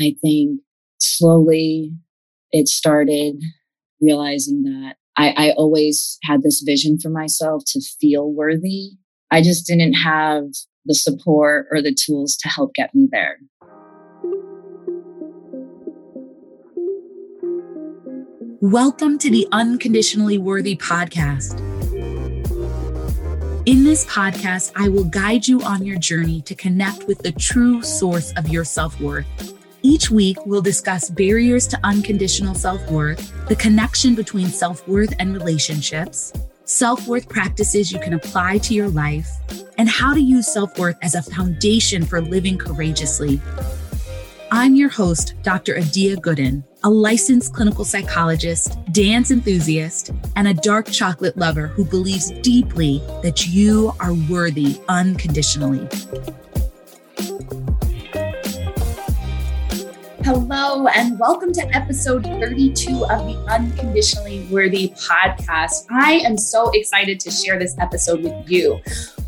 I think slowly it started realizing that I, I always had this vision for myself to feel worthy. I just didn't have the support or the tools to help get me there. Welcome to the Unconditionally Worthy podcast. In this podcast, I will guide you on your journey to connect with the true source of your self worth. Each week, we'll discuss barriers to unconditional self worth, the connection between self worth and relationships, self worth practices you can apply to your life, and how to use self worth as a foundation for living courageously. I'm your host, Dr. Adia Gooden, a licensed clinical psychologist, dance enthusiast, and a dark chocolate lover who believes deeply that you are worthy unconditionally. Hello, and welcome to episode 32 of the Unconditionally Worthy podcast. I am so excited to share this episode with you.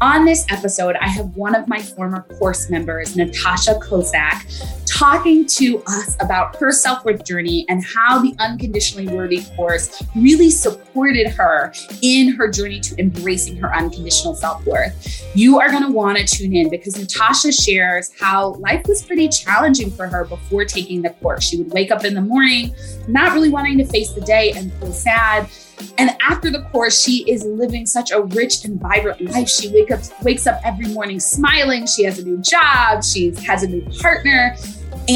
On this episode, I have one of my former course members, Natasha Koscak, talking to us about her self worth journey and how the Unconditionally Worthy course really supported her in her journey to embracing her unconditional self worth. You are going to want to tune in because Natasha shares how life was pretty challenging for her before taking the course. She would wake up in the morning, not really wanting to face the day and feel sad. And after the course, she is living such a rich and vibrant life. She wake up, wakes up every morning smiling. She has a new job. She has a new partner.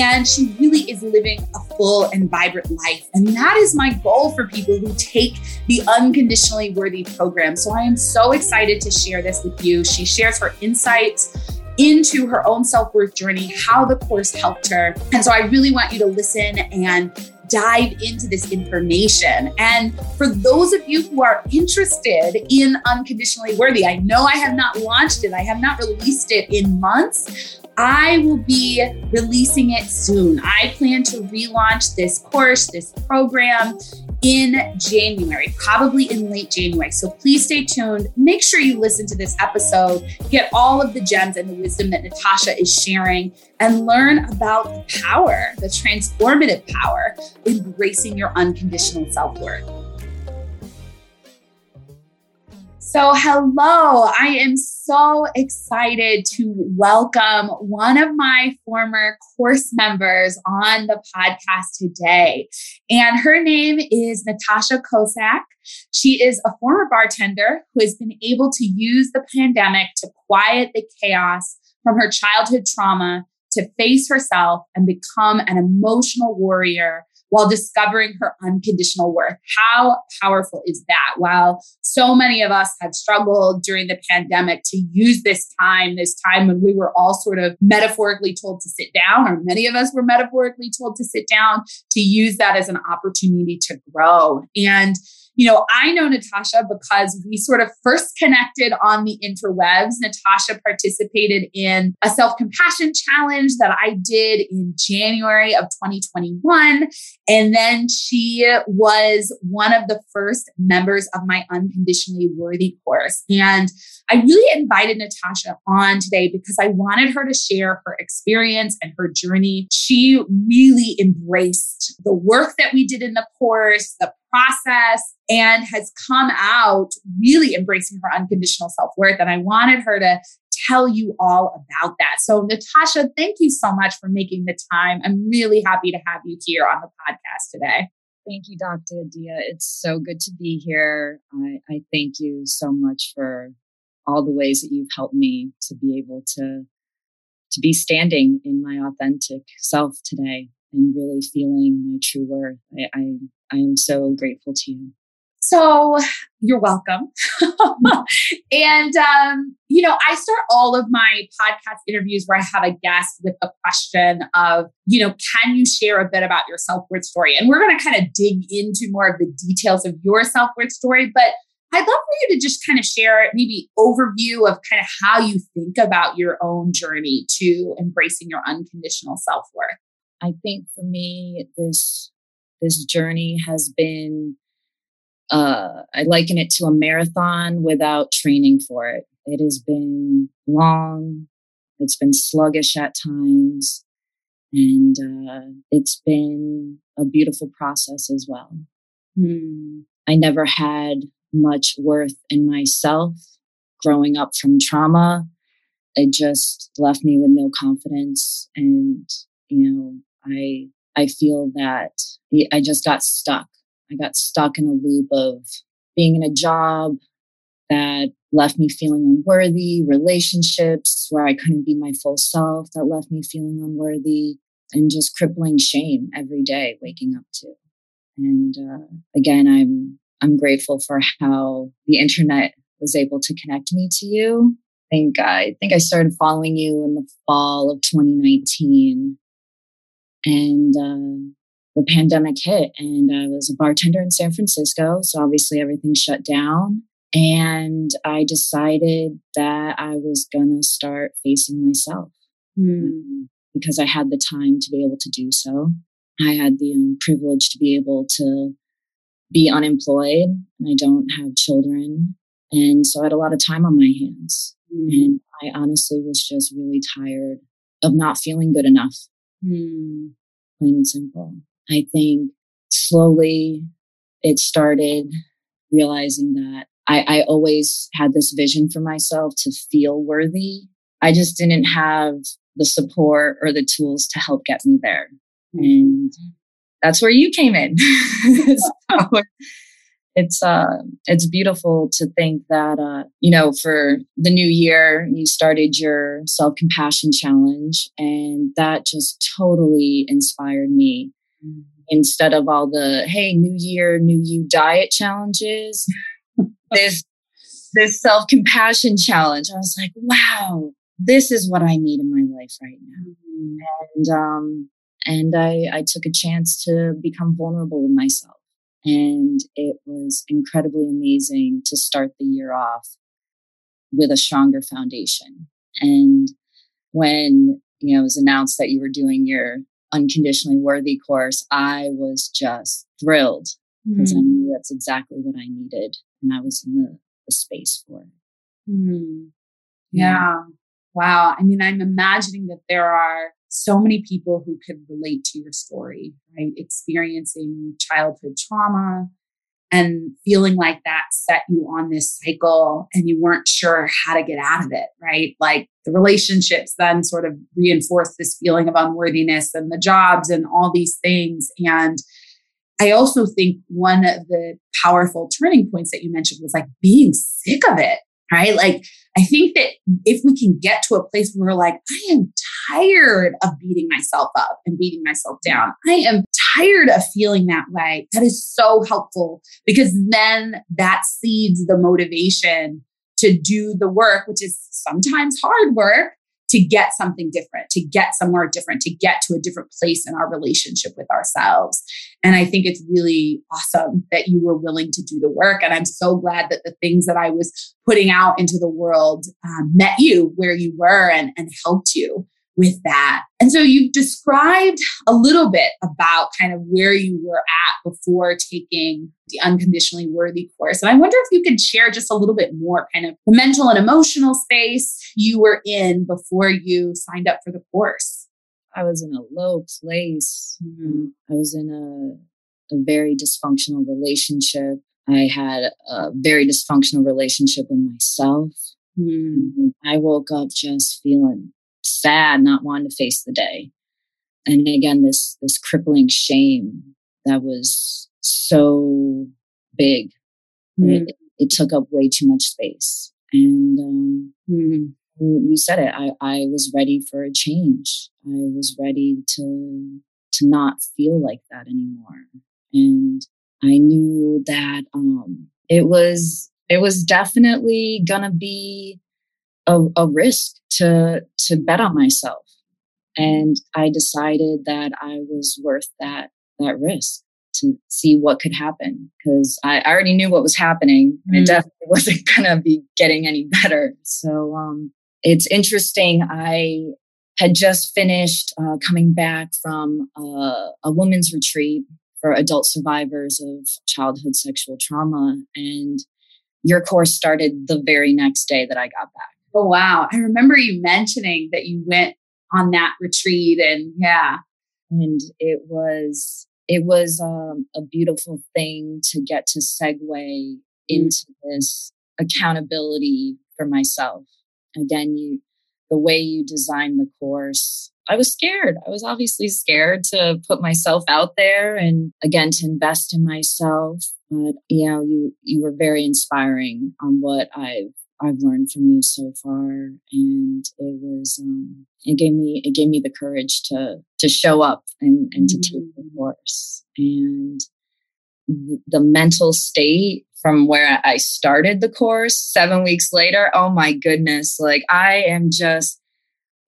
And she really is living a full and vibrant life. And that is my goal for people who take the Unconditionally Worthy program. So I am so excited to share this with you. She shares her insights into her own self worth journey, how the course helped her. And so I really want you to listen and dive into this information. And for those of you who are interested in Unconditionally Worthy, I know I have not launched it, I have not released it in months. I will be releasing it soon. I plan to relaunch this course, this program in January, probably in late January. So please stay tuned. Make sure you listen to this episode, get all of the gems and the wisdom that Natasha is sharing, and learn about the power, the transformative power, embracing your unconditional self worth. So, hello, I am so excited to welcome one of my former course members on the podcast today. And her name is Natasha Koscak. She is a former bartender who has been able to use the pandemic to quiet the chaos from her childhood trauma to face herself and become an emotional warrior while discovering her unconditional worth. How powerful is that? While so many of us have struggled during the pandemic to use this time, this time when we were all sort of metaphorically told to sit down, or many of us were metaphorically told to sit down, to use that as an opportunity to grow. And you know, I know Natasha because we sort of first connected on the interwebs. Natasha participated in a self compassion challenge that I did in January of 2021. And then she was one of the first members of my Unconditionally Worthy course. And I really invited Natasha on today because I wanted her to share her experience and her journey. She really embraced the work that we did in the course, the process and has come out really embracing her unconditional self worth. And I wanted her to tell you all about that. So, Natasha, thank you so much for making the time. I'm really happy to have you here on the podcast today. Thank you, Dr. Adia. It's so good to be here. I, I thank you so much for all the ways that you've helped me to be able to to be standing in my authentic self today and really feeling my true worth. I, I I am so grateful to you. So you're welcome. and, um, you know, I start all of my podcast interviews where I have a guest with a question of, you know, can you share a bit about your self worth story? And we're going to kind of dig into more of the details of your self worth story. But I'd love for you to just kind of share maybe overview of kind of how you think about your own journey to embracing your unconditional self worth. I think for me, this this journey has been uh, I liken it to a marathon without training for it. It has been long, it's been sluggish at times, And uh, it's been a beautiful process as well. Hmm. I never had much worth in myself growing up from trauma. It just left me with no confidence. And, you know, I, I feel that I just got stuck. I got stuck in a loop of being in a job that left me feeling unworthy, relationships where I couldn't be my full self that left me feeling unworthy, and just crippling shame every day waking up to. And uh, again, I'm I'm grateful for how the internet was able to connect me to you. I think I think I started following you in the fall of 2019, and uh, the pandemic hit, and I was a bartender in San Francisco. So obviously everything shut down, and I decided that I was gonna start facing myself Hmm. because I had the time to be able to do so. I had the um, privilege to be able to be unemployed, and I don't have children. And so I had a lot of time on my hands. Hmm. And I honestly was just really tired of not feeling good enough, Hmm. plain and simple. I think slowly it started realizing that I, I always had this vision for myself to feel worthy. I just didn't have the support or the tools to help get me there. And that's where you came in. so it's uh it's beautiful to think that uh you know for the new year you started your self-compassion challenge and that just totally inspired me Hmm. instead of all the hey new year new you diet challenges this this self-compassion challenge i was like wow this is what i need in my life right now Hmm. and um and i i took a chance to become vulnerable with myself and it was incredibly amazing to start the year off with a stronger foundation and when you know it was announced that you were doing your unconditionally worthy course i was just thrilled because i Hmm. knew that's exactly what i needed and i was in the, the space for it Hmm. Yeah. Wow. I mean, I'm imagining that there are so many people who could relate to your story, right? Experiencing childhood trauma and feeling like that set you on this cycle and you weren't sure how to get out of it, right? Like the relationships then sort of reinforce this feeling of unworthiness and the jobs and all these things. And I also think one of the powerful turning points that you mentioned was like being sick of it, right? Like, I think that if we can get to a place where we're like, I am tired of beating myself up and beating myself down, I am tired of feeling that way, that is so helpful because then that seeds the motivation to do the work, which is sometimes hard work, to get something different, to get somewhere different, to get to a different place in our relationship with ourselves. And I think it's really awesome that you were willing to do the work. And I'm so glad that the things that I was putting out into the world um, met you where you were and, and helped you with that. And so you've described a little bit about kind of where you were at before taking the unconditionally worthy course. And I wonder if you could share just a little bit more kind of the mental and emotional space you were in before you signed up for the course. I was in a low place. Mhm. I was in a, a very dysfunctional relationship. I had a very dysfunctional relationship with myself. Hmm. I woke up just feeling sad, not wanting to face the day. And again, this this crippling shame that was so big. Hmm. It, it took up way too much space. And um, Hmm. you you said it. I, I was ready for a change. I was ready to to not feel like that anymore. And I knew that um, it was it was definitely gonna be a, a risk to to bet on myself. And I decided that I was worth that that risk to see what could happen because I, I already knew what was happening and Mm. it definitely wasn't gonna be getting any better. So um, it's interesting. I had just finished uh, coming back from uh, a women's retreat for adult survivors of childhood sexual trauma, and your course started the very next day that I got back. Oh, wow. I remember you mentioning that you went on that retreat and yeah and it was it was um, a beautiful thing to get to segue mm. into this accountability for myself again you the way you design the course I was scared. I was obviously scared to put myself out there and again to invest in myself. But you know, you you were very inspiring on what I've I've learned from you so far, and it was um, it gave me it gave me the courage to to show up and and mm-hmm. to take the mm-hmm. course and the, the mental state from where I started the course seven weeks later. Oh my goodness! Like I am just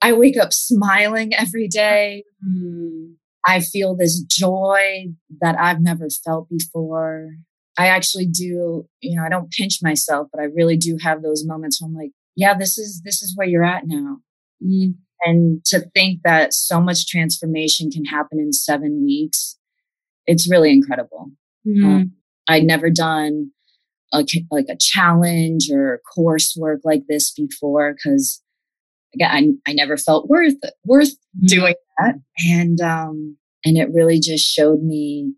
I wake up smiling every day. Mm. I feel this joy that I've never felt before. I actually do, you know, I don't pinch myself, but I really do have those moments where I'm like, yeah, this is this is where you're at now. Mm. And to think that so much transformation can happen in seven weeks, it's really incredible. Mm. Um, I'd never done a, like a challenge or coursework like this before because again, I, I never felt worth worth mm-hmm. doing that, and um, and it really just showed me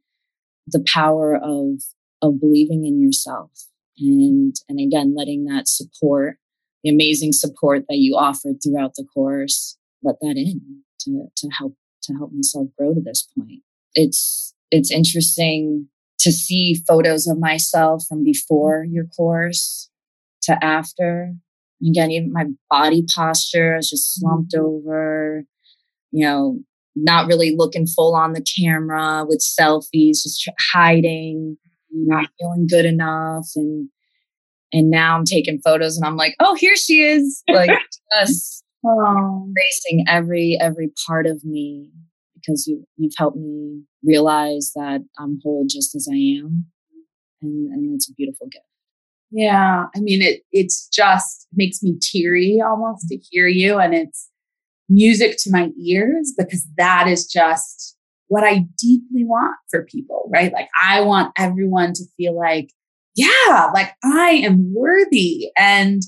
the power of of believing in yourself, and and again, letting that support, the amazing support that you offered throughout the course, let that in to to help to help myself grow to this point. It's it's interesting to see photos of myself from before your course to after Again, even my body posture is just slumped mm-hmm. over, you know, not really looking full on the camera with selfies, just hiding, not feeling good enough. And, and now I'm taking photos and I'm like, oh, here she is. Like just oh. embracing every, every part of me because you, you've helped me realize that I'm whole just as I am. And, and it's a beautiful gift. Yeah. I mean, it, it's just makes me teary almost to hear you. And it's music to my ears because that is just what I deeply want for people, right? Like I want everyone to feel like, yeah, like I am worthy. And,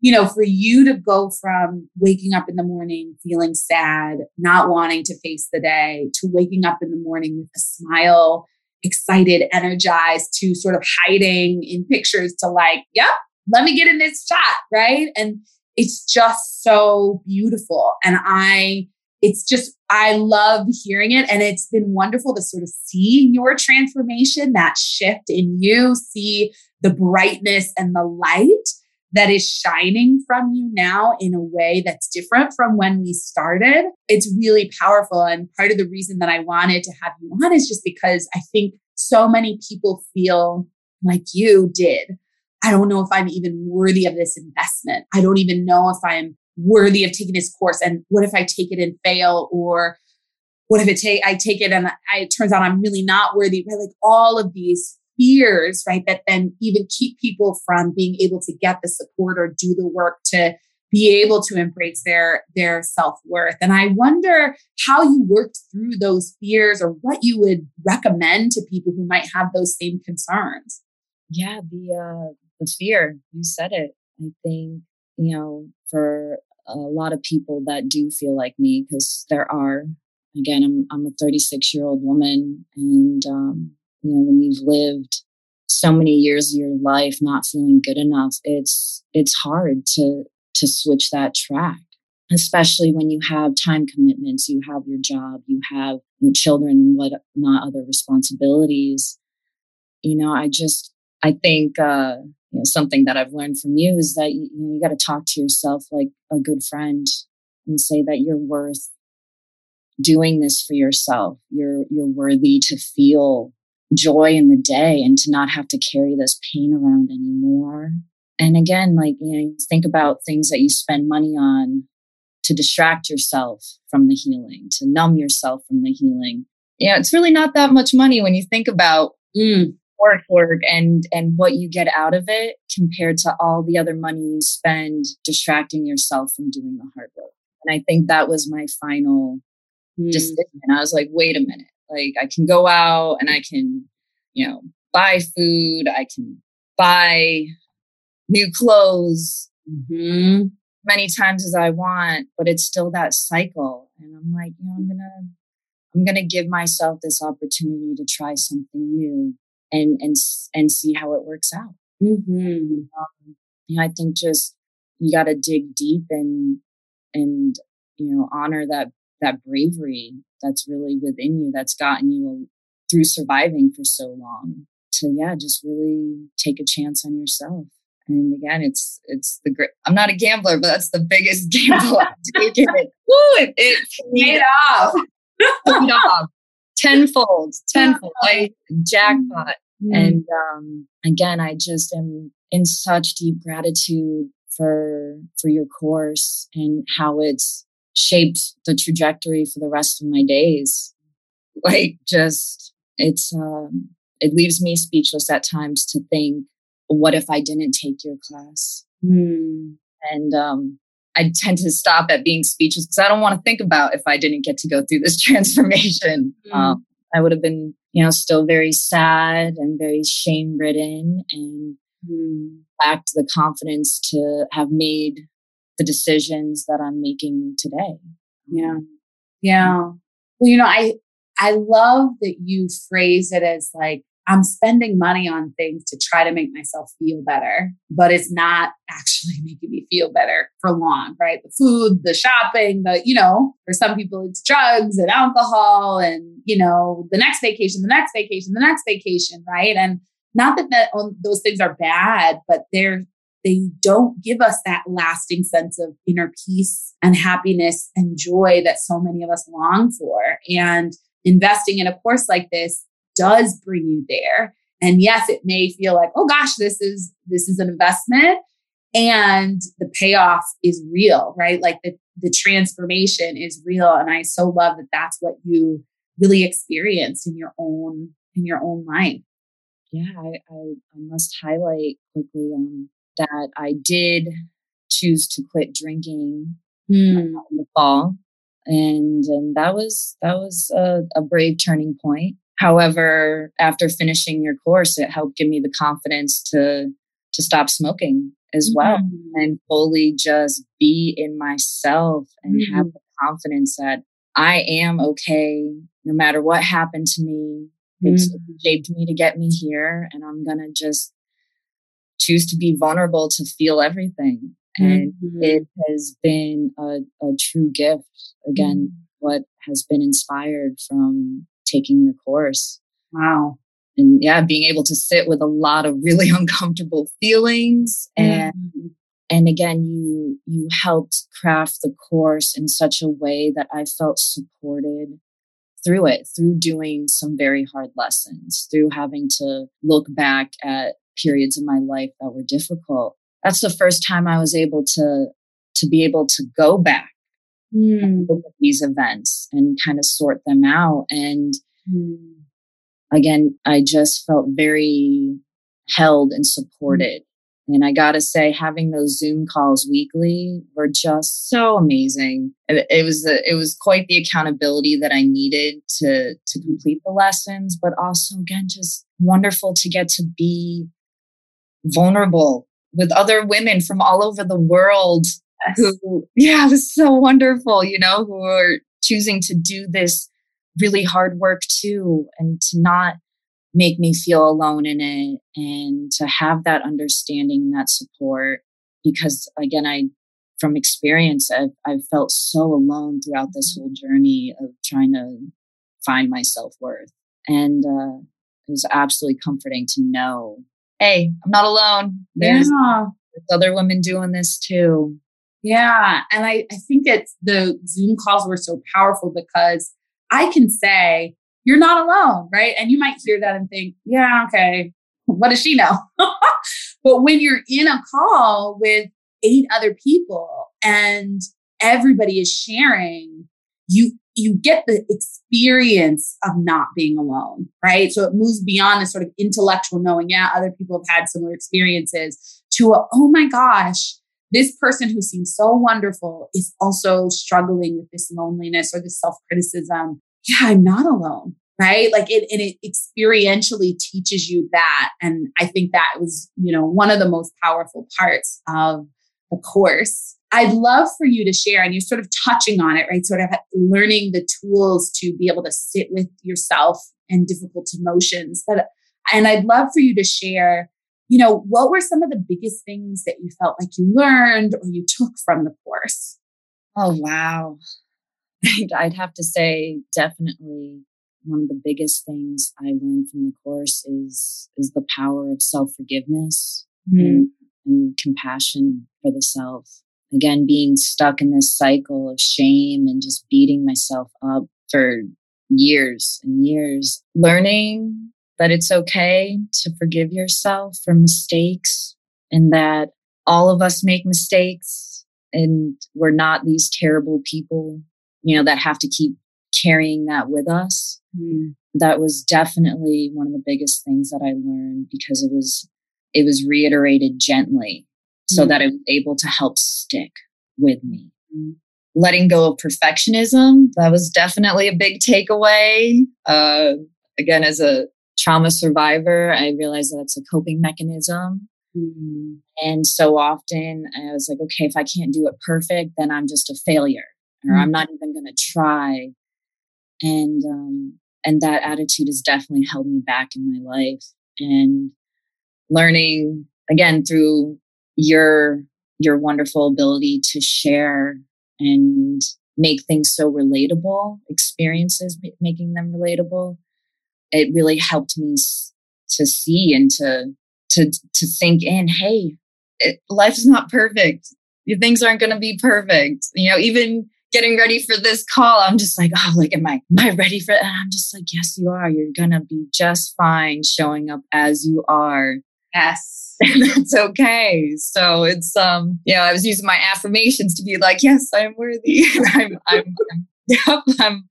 you know, for you to go from waking up in the morning feeling sad, not wanting to face the day, to waking up in the morning with a smile excited, energized to sort of hiding in pictures to like, yep, let me get in this shot. Right. And it's just so beautiful. And I, it's just, I love hearing it. And it's been wonderful to sort of see your transformation, that shift in you, see the brightness and the light that is shining from you now in a way that's different from when we started. It's really powerful. And part of the reason that I wanted to have you on is just because I think so many people feel like you did. I don't know if I'm even worthy of this investment. I don't even know if I'm worthy of taking this course. And what if I take it and fail? Or what if it take I take it and I, it turns out I'm really not worthy? Right? Like all of these fears, right? That then even keep people from being able to get the support or do the work to be able to embrace their their self-worth and i wonder how you worked through those fears or what you would recommend to people who might have those same concerns yeah the uh the fear you said it i think you know for a lot of people that do feel like me because there are again i'm i'm a 36 year old woman and um you know when you've lived so many years of your life not feeling good enough it's it's hard to to switch that track especially when you have time commitments you have your job you have your children and what not other responsibilities. You know i just i think uh you know something that i've learned from you is that you, you know you got to talk to yourself like a good friend and say that you're worth doing this for yourself you're you're worthy to feel joy in the day and to not have to carry this pain around anymore. And again, like, you know, think about things that you spend money on to distract yourself from the healing, to numb yourself from the healing. Yeah, it's really not that much money when you think about mm, work, work, and and what you get out of it compared to all the other money you spend distracting yourself from doing the hard work. And I think that was my final mm. decision. I was like, wait a minute, like I can go out and I can, you know, buy food. I can buy new clothes. Mm-hmm. many times as I want, but it's still that cycle. And I'm like, you know, I'm gonna I'm gonna give myself this opportunity to try something new and and and see how it works out. Mm-hmm. Um, you know, I think just you got to dig deep and and you know honor that that bravery that's really within you that's gotten you through surviving for so long to yeah just really take a chance on yourself and again it's it's the great i'm not a gambler but that's the biggest gamble i've taken it Woo, it, it paid off paid off tenfold tenfold. I, jackpot. Mm. and um again i just am in such deep gratitude for for your course and how it's shaped the trajectory for the rest of my days. Like just it's um it leaves me speechless at times to think what if i didn't take your class? Mm. and um i tend to stop at being speechless because i don't want to think about if i didn't get to go through this transformation mm. um, i would have been you know still very sad and very shame ridden and mm. lacked the confidence to have made the decisions that I'm making today. Yeah. Yeah. Well, you know, I I love that you phrase it as like I'm spending money on things to try to make myself feel better, but it's not actually making me feel better for long, right? The food, the shopping, the, you know, for some people it's drugs and alcohol and, you know, the next vacation, the next vacation, the next vacation, right? And not that, that um, those things are bad, but they're they don't give us that lasting sense of inner peace and happiness and joy that so many of us long for. And investing in a course like this does bring you there. And yes, it may feel like, oh gosh, this is this is an investment and the payoff is real, right? Like the the transformation is real and I so love that that's what you really experienced in your own in your own life. Yeah, I, I, I must highlight quickly um, that I did choose to quit drinking mm. in the fall. And, and that was, that was a, a brave turning point. However, after finishing your course, it helped give me the confidence to, to stop smoking as well mm-hmm. and fully just be in myself and mm-hmm. have the confidence that I am okay no matter what happened to me. It's mm-hmm. shaped me to get me here and I'm going to just choose to be vulnerable to feel everything. And mm-hmm. it has been a, a true gift. Again, mm-hmm. what has been inspired from taking your course. Wow. And yeah, being able to sit with a lot of really uncomfortable feelings and and again you you helped craft the course in such a way that I felt supported through it, through doing some very hard lessons, through having to look back at periods of my life that were difficult. That's the first time I was able to to be able to go back mm. these events and kind of sort them out. And mm. again, I just felt very held and supported. And I got to say, having those Zoom calls weekly were just so amazing. It, it was the, it was quite the accountability that I needed to to complete the lessons, but also again just wonderful to get to be vulnerable with other women from all over the world yes. who, yeah, it was so wonderful, you know, who are choosing to do this really hard work too and to not make me feel alone in it and to have that understanding and that support because again i from experience i've, I've felt so alone throughout this whole journey of trying to find my self-worth and uh, it was absolutely comforting to know hey, I'm not alone. There's, yeah. there's other women doing this too. Yeah. And I, I think it's the Zoom calls were so powerful because I can say, you're not alone, right? And you might hear that and think, yeah, okay, what does she know? but when you're in a call with eight other people and everybody is sharing, you you get the experience of not being alone, right? So it moves beyond the sort of intellectual knowing, yeah, other people have had similar experiences to a, oh my gosh, this person who seems so wonderful is also struggling with this loneliness or this self criticism. Yeah, I'm not alone, right? Like it, and it experientially teaches you that. And I think that was, you know, one of the most powerful parts of the course I'd love for you to share, and you're sort of touching on it, right? Sort of learning the tools to be able to sit with yourself and difficult emotions. But and I'd love for you to share, you know, what were some of the biggest things that you felt like you learned or you took from the course? Oh wow. I'd have to say definitely one of the biggest things I learned from the course is is the power of self-forgiveness mm. and, and compassion for the self. Again, being stuck in this cycle of shame and just beating myself up for years and years, learning that it's okay to forgive yourself for mistakes and that all of us make mistakes and we're not these terrible people, you know, that have to keep carrying that with us. Mm. That was definitely one of the biggest things that I learned because it was it was reiterated gently so mm. that it was able to help stick with me. Mm. Letting go of perfectionism, that was definitely a big takeaway. Uh, again, as a trauma survivor, I realized that it's a coping mechanism. Mm. And so often I was like, okay, if I can't do it perfect, then I'm just a failure or I'm not even going to try. And, um, and that attitude has definitely held me back in my life and learning again through your, your wonderful ability to share and make things so relatable experiences, making them relatable it really helped me to see and to to to think in hey it, life's not perfect. Your things aren't going to be perfect. You know even getting ready for this call i'm just like oh like am i am i ready for it? And i'm just like yes you are. You're going to be just fine showing up as you are. Yes. And that's okay. So it's um you know i was using my affirmations to be like yes i'm worthy. I'm, I'm, I'm yep i'm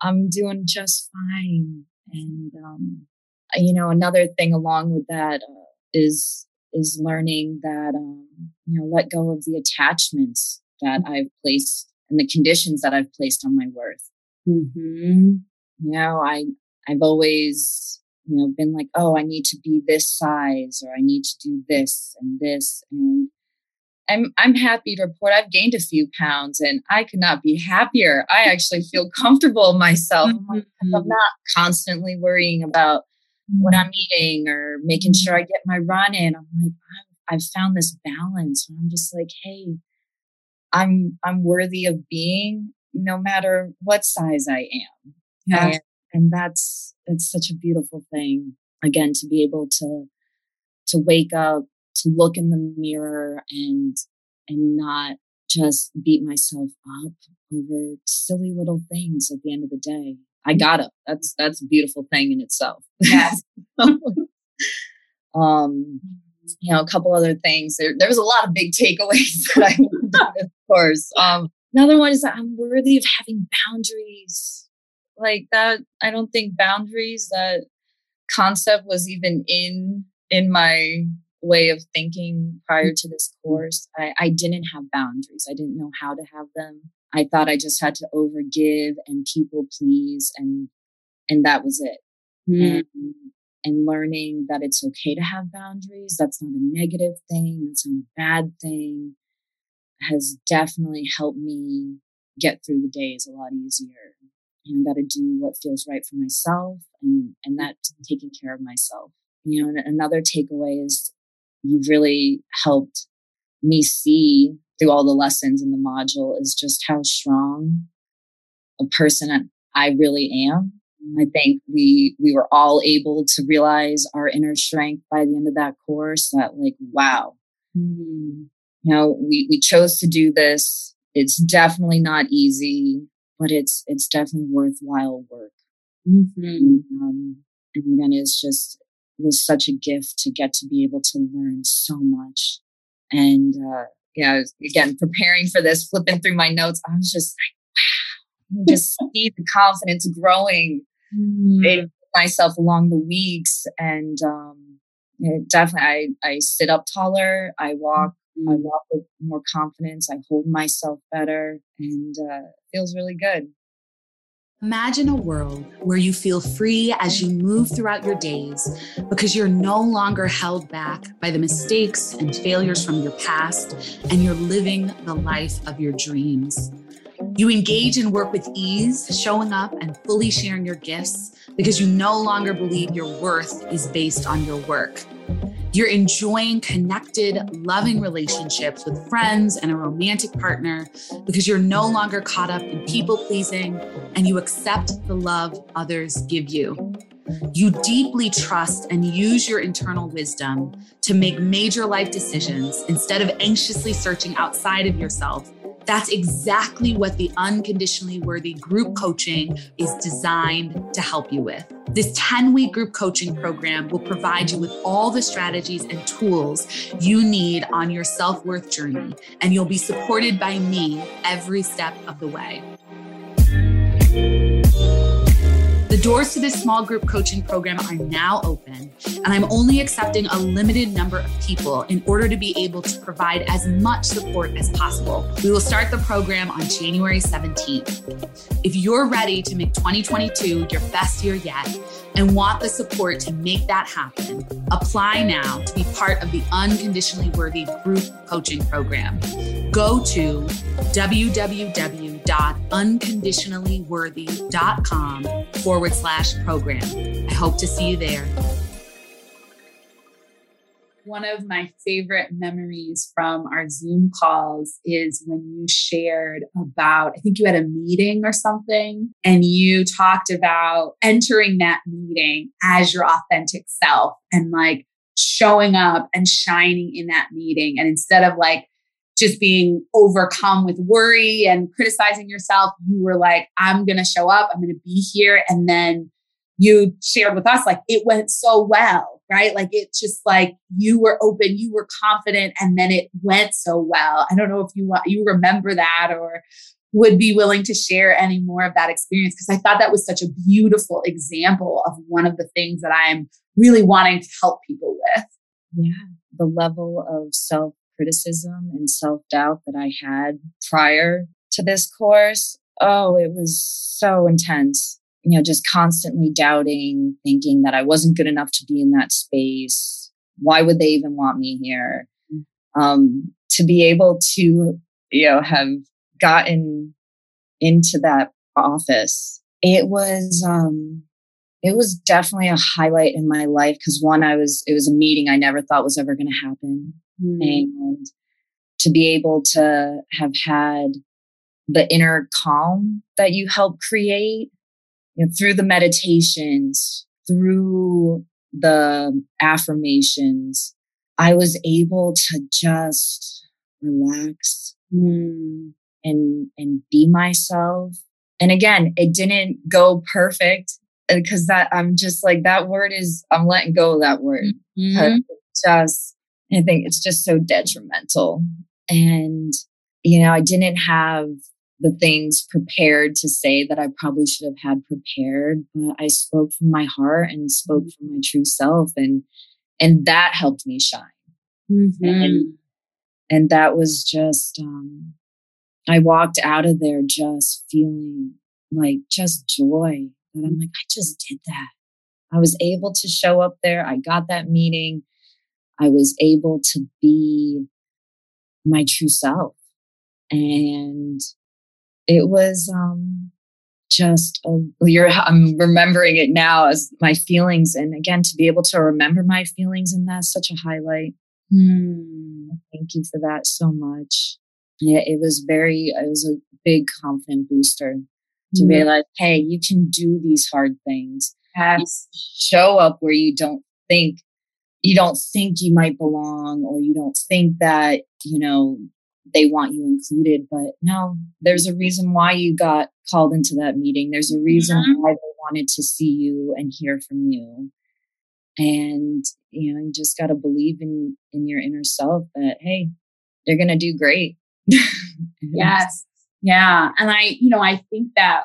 i'm doing just fine and um, you know, another thing along with that uh, is is learning that um, you know let go of the attachments that I've placed and the conditions that I've placed on my worth. Mm-hmm. You know, I I've always you know been like, oh, I need to be this size or I need to do this and this and I'm I'm happy to report I've gained a few pounds and I could not be happier. I actually feel comfortable myself. I'm, I'm mm-hmm. not constantly worrying about what I'm eating or making sure I get my run in. I'm like, I've found this balance. And I'm just like, hey, I'm I'm worthy of being no matter what size I am. Yeah. And, and that's it's such a beautiful thing. Again, to be able to to wake up to look in the mirror and and not just beat myself up over silly little things at the end of the day. I got up. That's that's a beautiful thing in itself. Yes. um, you know, a couple other things. There, there was a lot of big takeaways that I learned, of course. Um, another one is that I'm worthy of having boundaries. Like that, I don't think boundaries, that concept was even in in my way of thinking prior to this course. I, I didn't have boundaries. I didn't know how to have them. I thought I just had to overgive and people please and and that was it. Mm. And, and learning that it's okay to have boundaries. That's not a negative thing. That's not a bad thing has definitely helped me get through the days a lot easier. And I got to do what feels right for myself and, and that taking care of myself. You know, another takeaway is you've really helped me see through all the lessons in the module is just how strong a person I really am. I think we we were all able to realize our inner strength by the end of that course that like wow. Mm. You know, we we chose to do this. It's definitely not easy, but it's it's definitely worthwhile work. Mm-hmm. And, um, and again, it's just was such a gift to get to be able to learn so much. And uh, yeah, again, preparing for this, flipping through my notes, I was just like, wow, just see the confidence growing mm. in myself along the weeks. And um, definitely, I, I sit up taller, I walk. Mm. I walk with more confidence. I hold myself better, and uh, feels really good. Imagine a world where you feel free as you move throughout your days because you're no longer held back by the mistakes and failures from your past and you're living the life of your dreams. You engage and work with ease, showing up and fully sharing your gifts because you no longer believe your worth is based on your work. You're enjoying connected, loving relationships with friends and a romantic partner because you're no longer caught up in people pleasing and you accept the love others give you. You deeply trust and use your internal wisdom to make major life decisions instead of anxiously searching outside of yourself that's exactly what the Unconditionally Worthy group coaching is designed to help you with. This 10 week group coaching program will provide you with all the strategies and tools you need on your self worth journey, and you'll be supported by me every step of the way. Doors to this small group coaching program are now open, and I'm only accepting a limited number of people in order to be able to provide as much support as possible. We will start the program on January 17th. If you're ready to make 2022 your best year yet and want the support to make that happen, apply now to be part of the Unconditionally Worthy group coaching program. Go to www.unconditionallyworthy.com forward slash program. I hope to see you there. One of my favorite memories from our Zoom calls is when you shared about, I think you had a meeting or something, and you talked about entering that meeting as your authentic self and like showing up and shining in that meeting. And instead of like just being overcome with worry and criticizing yourself, you were like, I'm going to show up, I'm going to be here. And then you shared with us, like, it went so well, right? Like, it's just like you were open, you were confident, and then it went so well. I don't know if you want, you remember that or would be willing to share any more of that experience because I thought that was such a beautiful example of one of the things that I'm really wanting to help people with. Yeah, the level of self criticism and self doubt that I had prior to this course. Oh, it was so intense. You know, just constantly doubting, thinking that I wasn't good enough to be in that space. Why would they even want me here? Um, to be able to, you know, have gotten into that office, it was, um, it was definitely a highlight in my life because one, I was, it was a meeting I never thought was ever going to happen. Mm. And to be able to have had the inner calm that you help create you know, through the meditations, through the affirmations, I was able to just relax mm. and and be myself. And again, it didn't go perfect because that I'm just like that word is I'm letting go of that word. Mm-hmm. Just I think it's just so detrimental. And, you know, I didn't have the things prepared to say that I probably should have had prepared, but I spoke from my heart and spoke mm-hmm. from my true self. And, and that helped me shine. Mm-hmm. And, and that was just, um, I walked out of there just feeling like just joy that I'm like, I just did that. I was able to show up there. I got that meeting. I was able to be my true self. And it was um, just, a, you're, I'm remembering it now as my feelings. And again, to be able to remember my feelings, and that's such a highlight. Hmm. Thank you for that so much. Yeah, it was very, it was a big confident booster to mm. realize, hey, you can do these hard things. Yes. show up where you don't think you don't think you might belong or you don't think that, you know, they want you included. But no, there's a reason why you got called into that meeting. There's a reason mm-hmm. why they wanted to see you and hear from you. And, you know, you just got to believe in, in your inner self that, hey, they're going to do great. yes. Yeah. And I, you know, I think that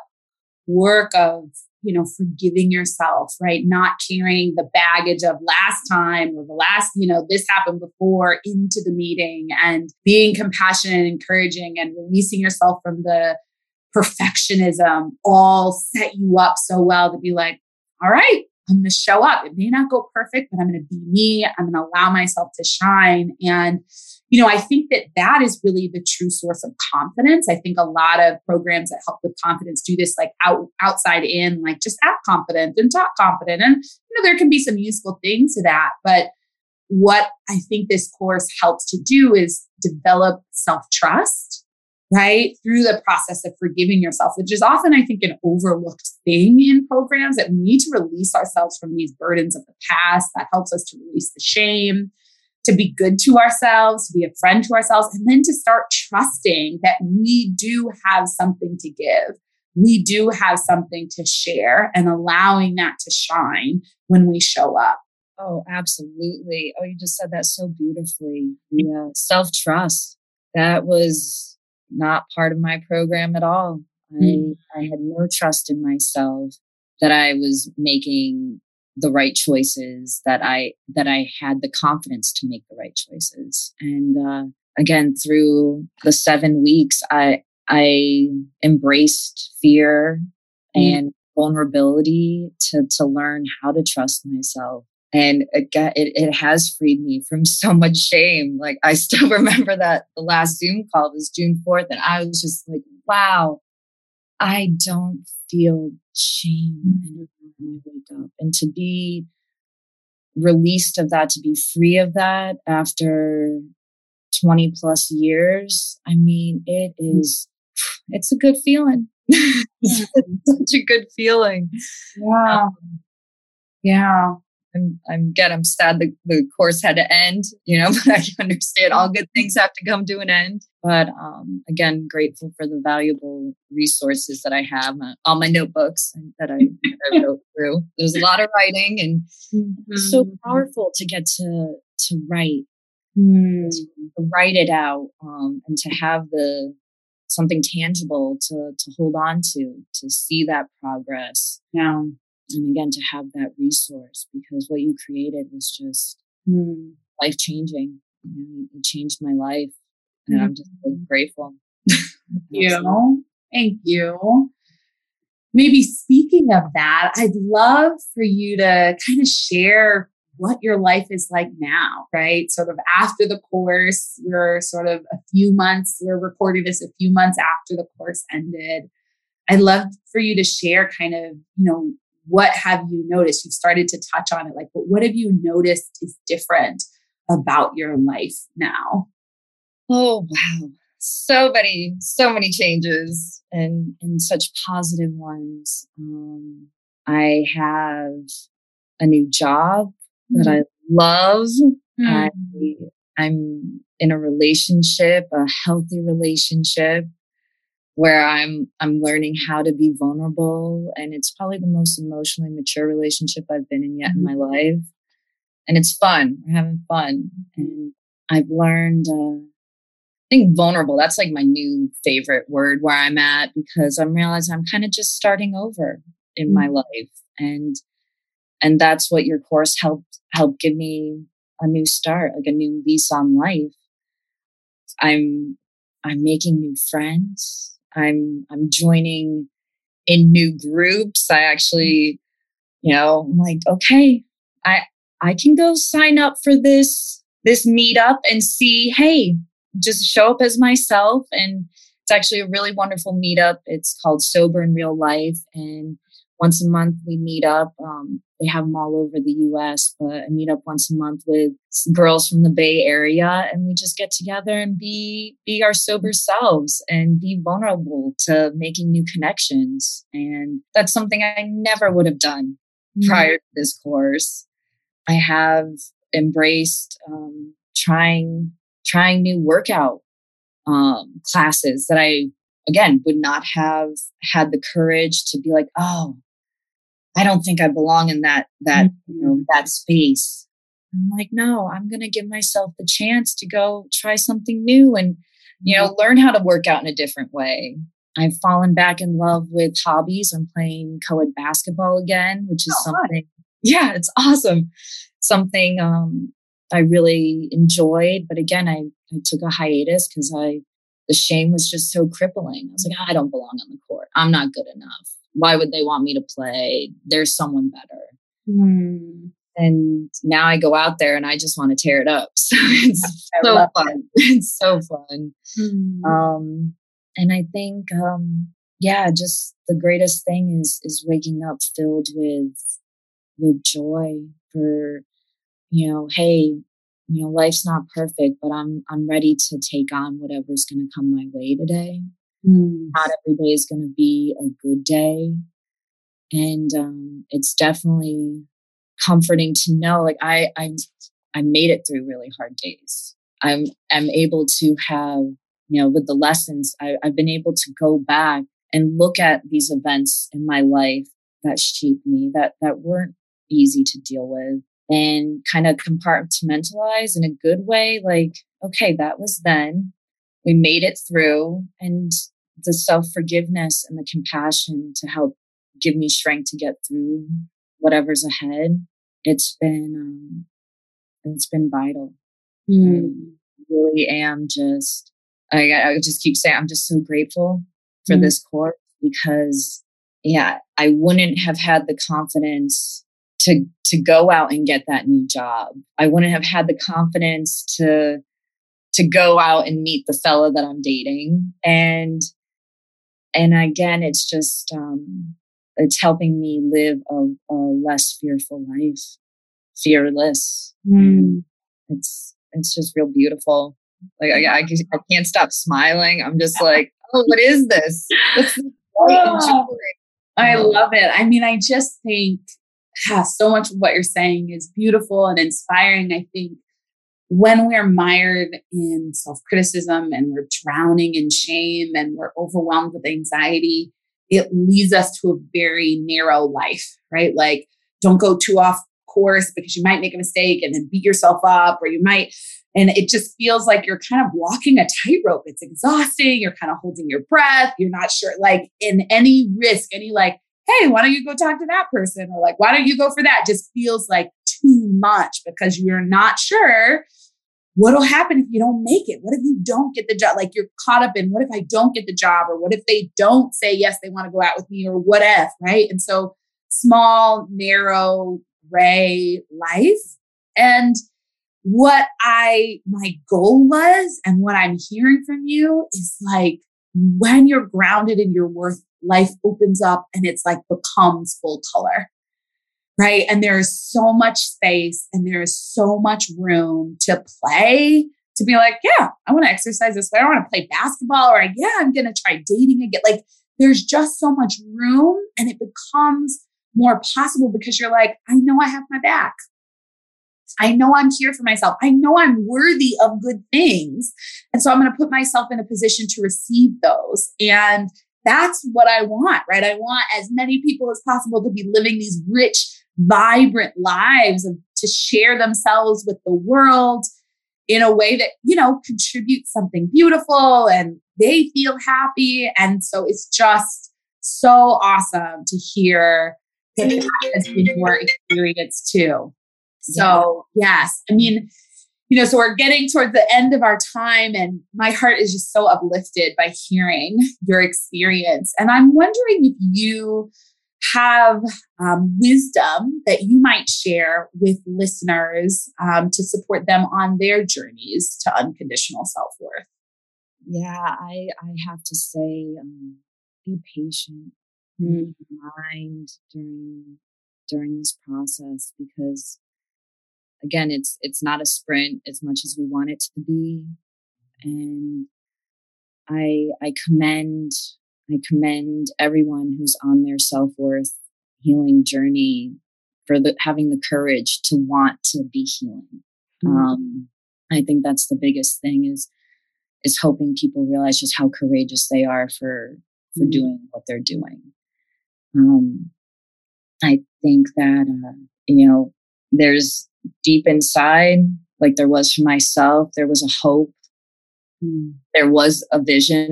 work of you know, forgiving yourself, right? Not carrying the baggage of last time or the last, you know, this happened before into the meeting and being compassionate and encouraging and releasing yourself from the perfectionism all set you up so well to be like, all right, I'm going to show up. It may not go perfect, but I'm going to be me. I'm going to allow myself to shine. And, you know, I think that that is really the true source of confidence. I think a lot of programs that help with confidence do this like out, outside in, like just act confident and talk confident. And, you know, there can be some useful things to that. But what I think this course helps to do is develop self trust right? Through the process of forgiving yourself, which is often, I think, an overlooked thing in programs that we need to release ourselves from these burdens of the past. That helps us to release the shame, to be good to ourselves, to be a friend to ourselves, and then to start trusting that we do have something to give. We do have something to share and allowing that to shine when we show up. Oh, absolutely. Oh, you just said that so beautifully. Uh, self trust. That was not part of my program at all. Mm. I, I had no trust in myself that I was making the right choices, that I that I had the confidence to make the right choices. And uh, again, through the seven weeks, I I embraced fear mm. and vulnerability to to learn how to trust myself and it, it, it has freed me from so much shame. Like i still remember that the last zoom call was june 4th and i was just like wow i don't feel shame when i wake up. And to be released of that to be free of that after 20 plus years i mean it mm. is it's a good feeling. It's such a good feeling. Yeah. Um, yeah I'm, I'm again, I'm sad the, the course had to end, you know, but I understand all good things have to come to an end. But um, again, grateful for the valuable resources that I have, uh, all my notebooks that I, that I wrote through. There's a lot of writing and mm-hmm. so powerful to get to, to write, mm. to write it out um, and to have the, something tangible to, to hold on to, to see that progress. Yeah and again to have that resource because what you created was just mm. life changing you know it changed my life and mm-hmm. i'm just so mm-hmm. grateful you thank you maybe speaking of that i'd love for you to kind of share what your life is like now, right? Sort of after the course, we're sort of a few months, we're recording this a few months after the course ended. I'd love for you to share kind of, you know, what have you noticed? You've started to touch on it, like, but what have you noticed is different about your life now? Oh, wow. So many, so many changes and, and such positive ones. Um, I have a new job mm-hmm. that I love. Mm-hmm. I, I'm in a relationship, a healthy relationship where I'm I'm learning how to be vulnerable and it's probably the most emotionally mature relationship I've been in yet mm-hmm. in my life. And it's fun. We're having fun. And I've learned uh, I think vulnerable, that's like my new favorite word where I'm at because I'm realizing I'm kind of just starting over in mm-hmm. my life. And and that's what your course helped help give me a new start, like a new lease on life. I'm I'm making new friends. I'm I'm joining in new groups. I actually, you know, I'm like, okay, I I can go sign up for this this meetup and see, hey, just show up as myself. And it's actually a really wonderful meetup. It's called Sober in Real Life. And once a month we meet up. Um, they have them all over the US, but I meet up once a month with girls from the Bay Area and we just get together and be be our sober selves and be vulnerable to making new connections. And that's something I never would have done mm-hmm. prior to this course. I have embraced um, trying trying new workout um, classes that I again would not have had the courage to be like, oh, I don't think I belong in that that mm-hmm. you know mm-hmm. that space. I'm like, no, I'm going to give myself the chance to go try something new and you know learn how to work out in a different way. I've fallen back in love with hobbies. I'm playing co-ed basketball again, which is oh, something. Yeah, it's awesome. Something um, I really enjoyed, but again, I I took a hiatus because I the shame was just so crippling. I was like, I don't belong on the court. I'm not good enough. Why would they want me to play? There's someone better. Mm. And now I go out there and I just want to tear it up. So it's so fun. It. It's so fun. Mm. Um, and I think, um, yeah, just the greatest thing is is waking up filled with with joy for, you know, hey, you know, life's not perfect, but I'm I'm ready to take on whatever's going to come my way today. Mm. Not every day is going to be a good day, and um, it's definitely comforting to know, like I I I made it through really hard days. I'm I'm able to have you know with the lessons I, I've been able to go back and look at these events in my life that shaped me that that weren't easy to deal with and kind of compartmentalize in a good way like okay that was then we made it through and the self-forgiveness and the compassion to help give me strength to get through whatever's ahead it's been um it's been vital mm. i really am just I, I just keep saying i'm just so grateful for mm. this course because yeah i wouldn't have had the confidence to to go out and get that new job. I wouldn't have had the confidence to to go out and meet the fella that I'm dating. And and again, it's just um it's helping me live a, a less fearful life, fearless. Mm. It's it's just real beautiful. Like I, I, I can't stop smiling. I'm just like, oh, what is this? oh, I love it. I mean, I just think yeah, so much of what you're saying is beautiful and inspiring. I think when we're mired in self criticism and we're drowning in shame and we're overwhelmed with anxiety, it leads us to a very narrow life, right? Like, don't go too off course because you might make a mistake and then beat yourself up, or you might, and it just feels like you're kind of walking a tightrope. It's exhausting. You're kind of holding your breath. You're not sure, like, in any risk, any like hey, why don't you go talk to that person? Or like, why don't you go for that? Just feels like too much because you're not sure what'll happen if you don't make it? What if you don't get the job? Like you're caught up in what if I don't get the job? Or what if they don't say yes, they want to go out with me? Or what if, right? And so small, narrow, gray life. And what I, my goal was, and what I'm hearing from you is like when you're grounded in your worth life opens up and it's like becomes full color. Right. And there is so much space and there is so much room to play, to be like, yeah, I want to exercise this way. I want to play basketball or yeah, I'm going to try dating again. Like there's just so much room and it becomes more possible because you're like, I know I have my back. I know I'm here for myself. I know I'm worthy of good things. And so I'm going to put myself in a position to receive those. And that's what I want, right? I want as many people as possible to be living these rich, vibrant lives of, to share themselves with the world in a way that, you know, contributes something beautiful and they feel happy. And so it's just so awesome to hear that that has been your experience too. So, yes, I mean, you know, so we're getting towards the end of our time, and my heart is just so uplifted by hearing your experience. And I'm wondering if you have um, wisdom that you might share with listeners um, to support them on their journeys to unconditional self worth. Yeah, I I have to say, um, be patient, mm. be kind during during this process because again, it's it's not a sprint as much as we want it to be. And I I commend I commend everyone who's on their self-worth healing journey for the having the courage to want to be healing. Mm-hmm. Um, I think that's the biggest thing is is hoping people realize just how courageous they are for for mm-hmm. doing what they're doing. Um, I think that uh, you know there's deep inside, like there was for myself, there was a hope. Mm. There was a vision,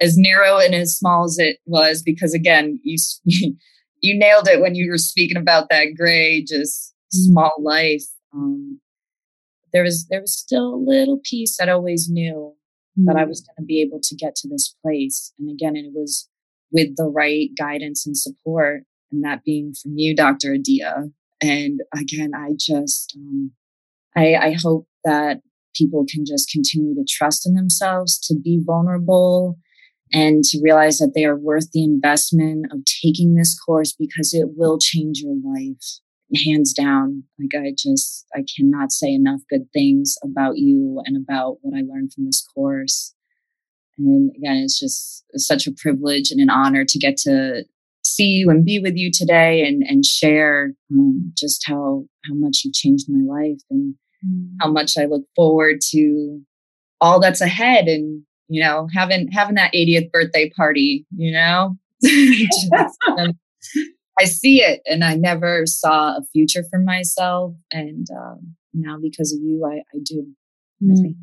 as narrow and as small as it was, because again, you you nailed it when you were speaking about that gray, just mm. small life. Um, there was there was still a little piece that I always knew mm. that I was going to be able to get to this place. And again, it was with the right guidance and support, and that being from you, Dr. Adia. And again, I just, um, I, I hope that people can just continue to trust in themselves, to be vulnerable, and to realize that they are worth the investment of taking this course because it will change your life hands down. Like I just, I cannot say enough good things about you and about what I learned from this course. And again, it's just such a privilege and an honor to get to see you and be with you today and, and share um, just how, how much you've changed my life and mm. how much I look forward to all that's ahead and, you know, having, having that 80th birthday party, you know, just, um, I see it and I never saw a future for myself. And um, now because of you, I, I do. Mm.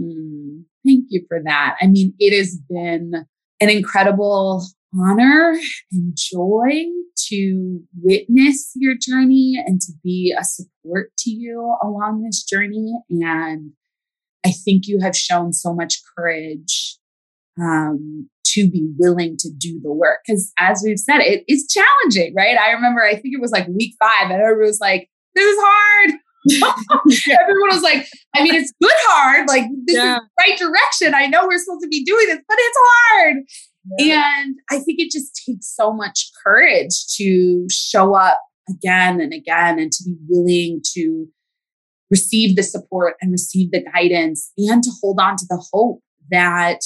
Mm. Thank you for that. I mean, it has been an incredible honor and joy to witness your journey and to be a support to you along this journey. And I think you have shown so much courage um, to be willing to do the work. Because as we've said, it is challenging, right? I remember, I think it was like week five, and everyone was like, this is hard. Everyone was like, I mean, it's good hard. Like, this yeah. is the right direction. I know we're supposed to be doing this, but it's hard. And I think it just takes so much courage to show up again and again and to be willing to receive the support and receive the guidance and to hold on to the hope that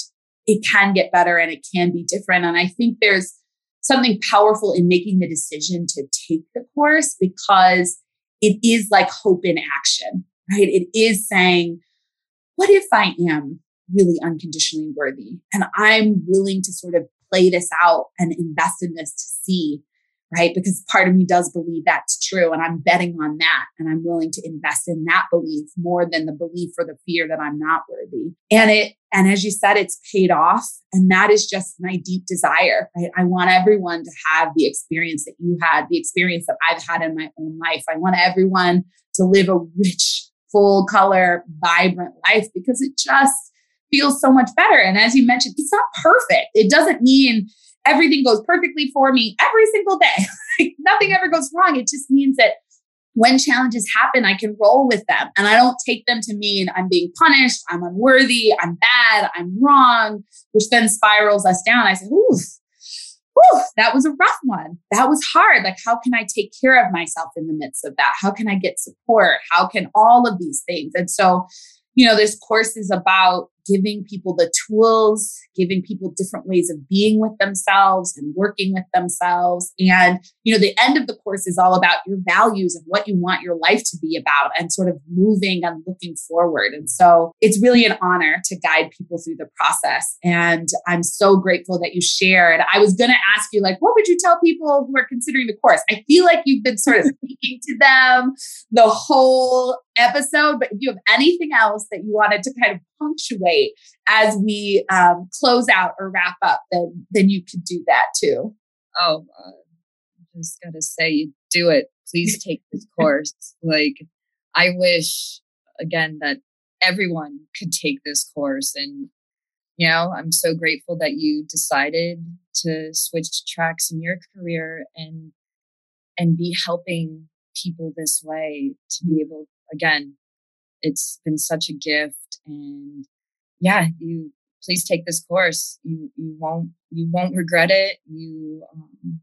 it can get better and it can be different. And I think there's something powerful in making the decision to take the course because it is like hope in action, right? It is saying, what if I am really unconditionally worthy and I'm willing to sort of play this out and invest in this to see right? Because part of me does believe that's true. And I'm betting on that. And I'm willing to invest in that belief more than the belief or the fear that I'm not worthy. And it, and as you said, it's paid off. And that is just my deep desire, right? I want everyone to have the experience that you had, the experience that I've had in my own life. I want everyone to live a rich, full color, vibrant life because it just feels so much better. And as you mentioned, it's not perfect. It doesn't mean everything goes perfectly for me every single day. Nothing ever goes wrong. It just means that when challenges happen, I can roll with them and I don't take them to mean I'm being punished, I'm unworthy, I'm bad, I'm wrong, which then spirals us down. I say, ooh, Whew, that was a rough one. That was hard. Like, how can I take care of myself in the midst of that? How can I get support? How can all of these things? And so, you know, this course is about giving people the tools, giving people different ways of being with themselves and working with themselves. And, you know, the end of the course is all about your values and what you want your life to be about and sort of moving and looking forward. And so it's really an honor to guide people through the process. And I'm so grateful that you shared. I was going to ask you, like, what would you tell people who are considering the course? I feel like you've been sort of speaking to them the whole episode, but if you have anything else that you wanted to kind of punctuate as we um, close out or wrap up, then then you could do that too. Oh, uh, I just gotta say, you do it. Please take this course. Like, I wish again that everyone could take this course and you know i'm so grateful that you decided to switch tracks in your career and and be helping people this way to be able again it's been such a gift and yeah you please take this course you you won't you won't regret it you um,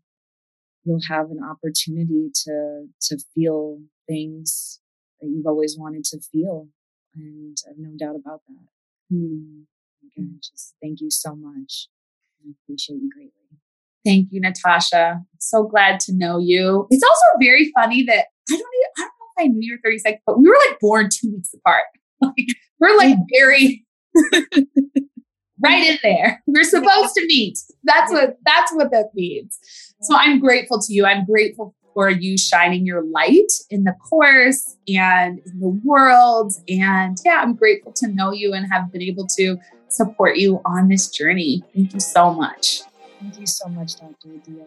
you'll have an opportunity to to feel things that you've always wanted to feel and i have no doubt about that hmm. again just thank you so much i appreciate you greatly Thank you, Natasha. So glad to know you. It's also very funny that I don't, even, I don't know if I knew you were 36, but we were like born two weeks apart. Like we're like very right in there. We're supposed to meet. That's what that's what that means. So I'm grateful to you. I'm grateful for you shining your light in the course and in the world. And yeah, I'm grateful to know you and have been able to support you on this journey. Thank you so much. Thank you so much, Dr. Adia.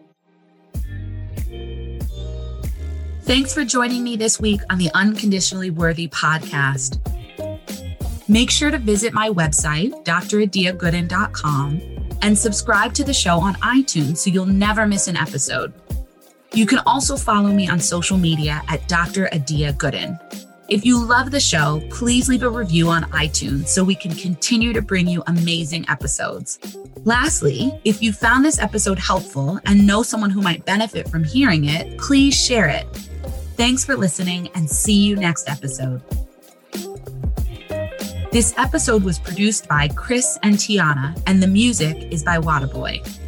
Thanks for joining me this week on the Unconditionally Worthy podcast. Make sure to visit my website, dradiagooden.com, and subscribe to the show on iTunes so you'll never miss an episode. You can also follow me on social media at Dr. Adia Gooden. If you love the show, please leave a review on iTunes so we can continue to bring you amazing episodes. Lastly, if you found this episode helpful and know someone who might benefit from hearing it, please share it. Thanks for listening and see you next episode. This episode was produced by Chris and Tiana, and the music is by Wadaboy.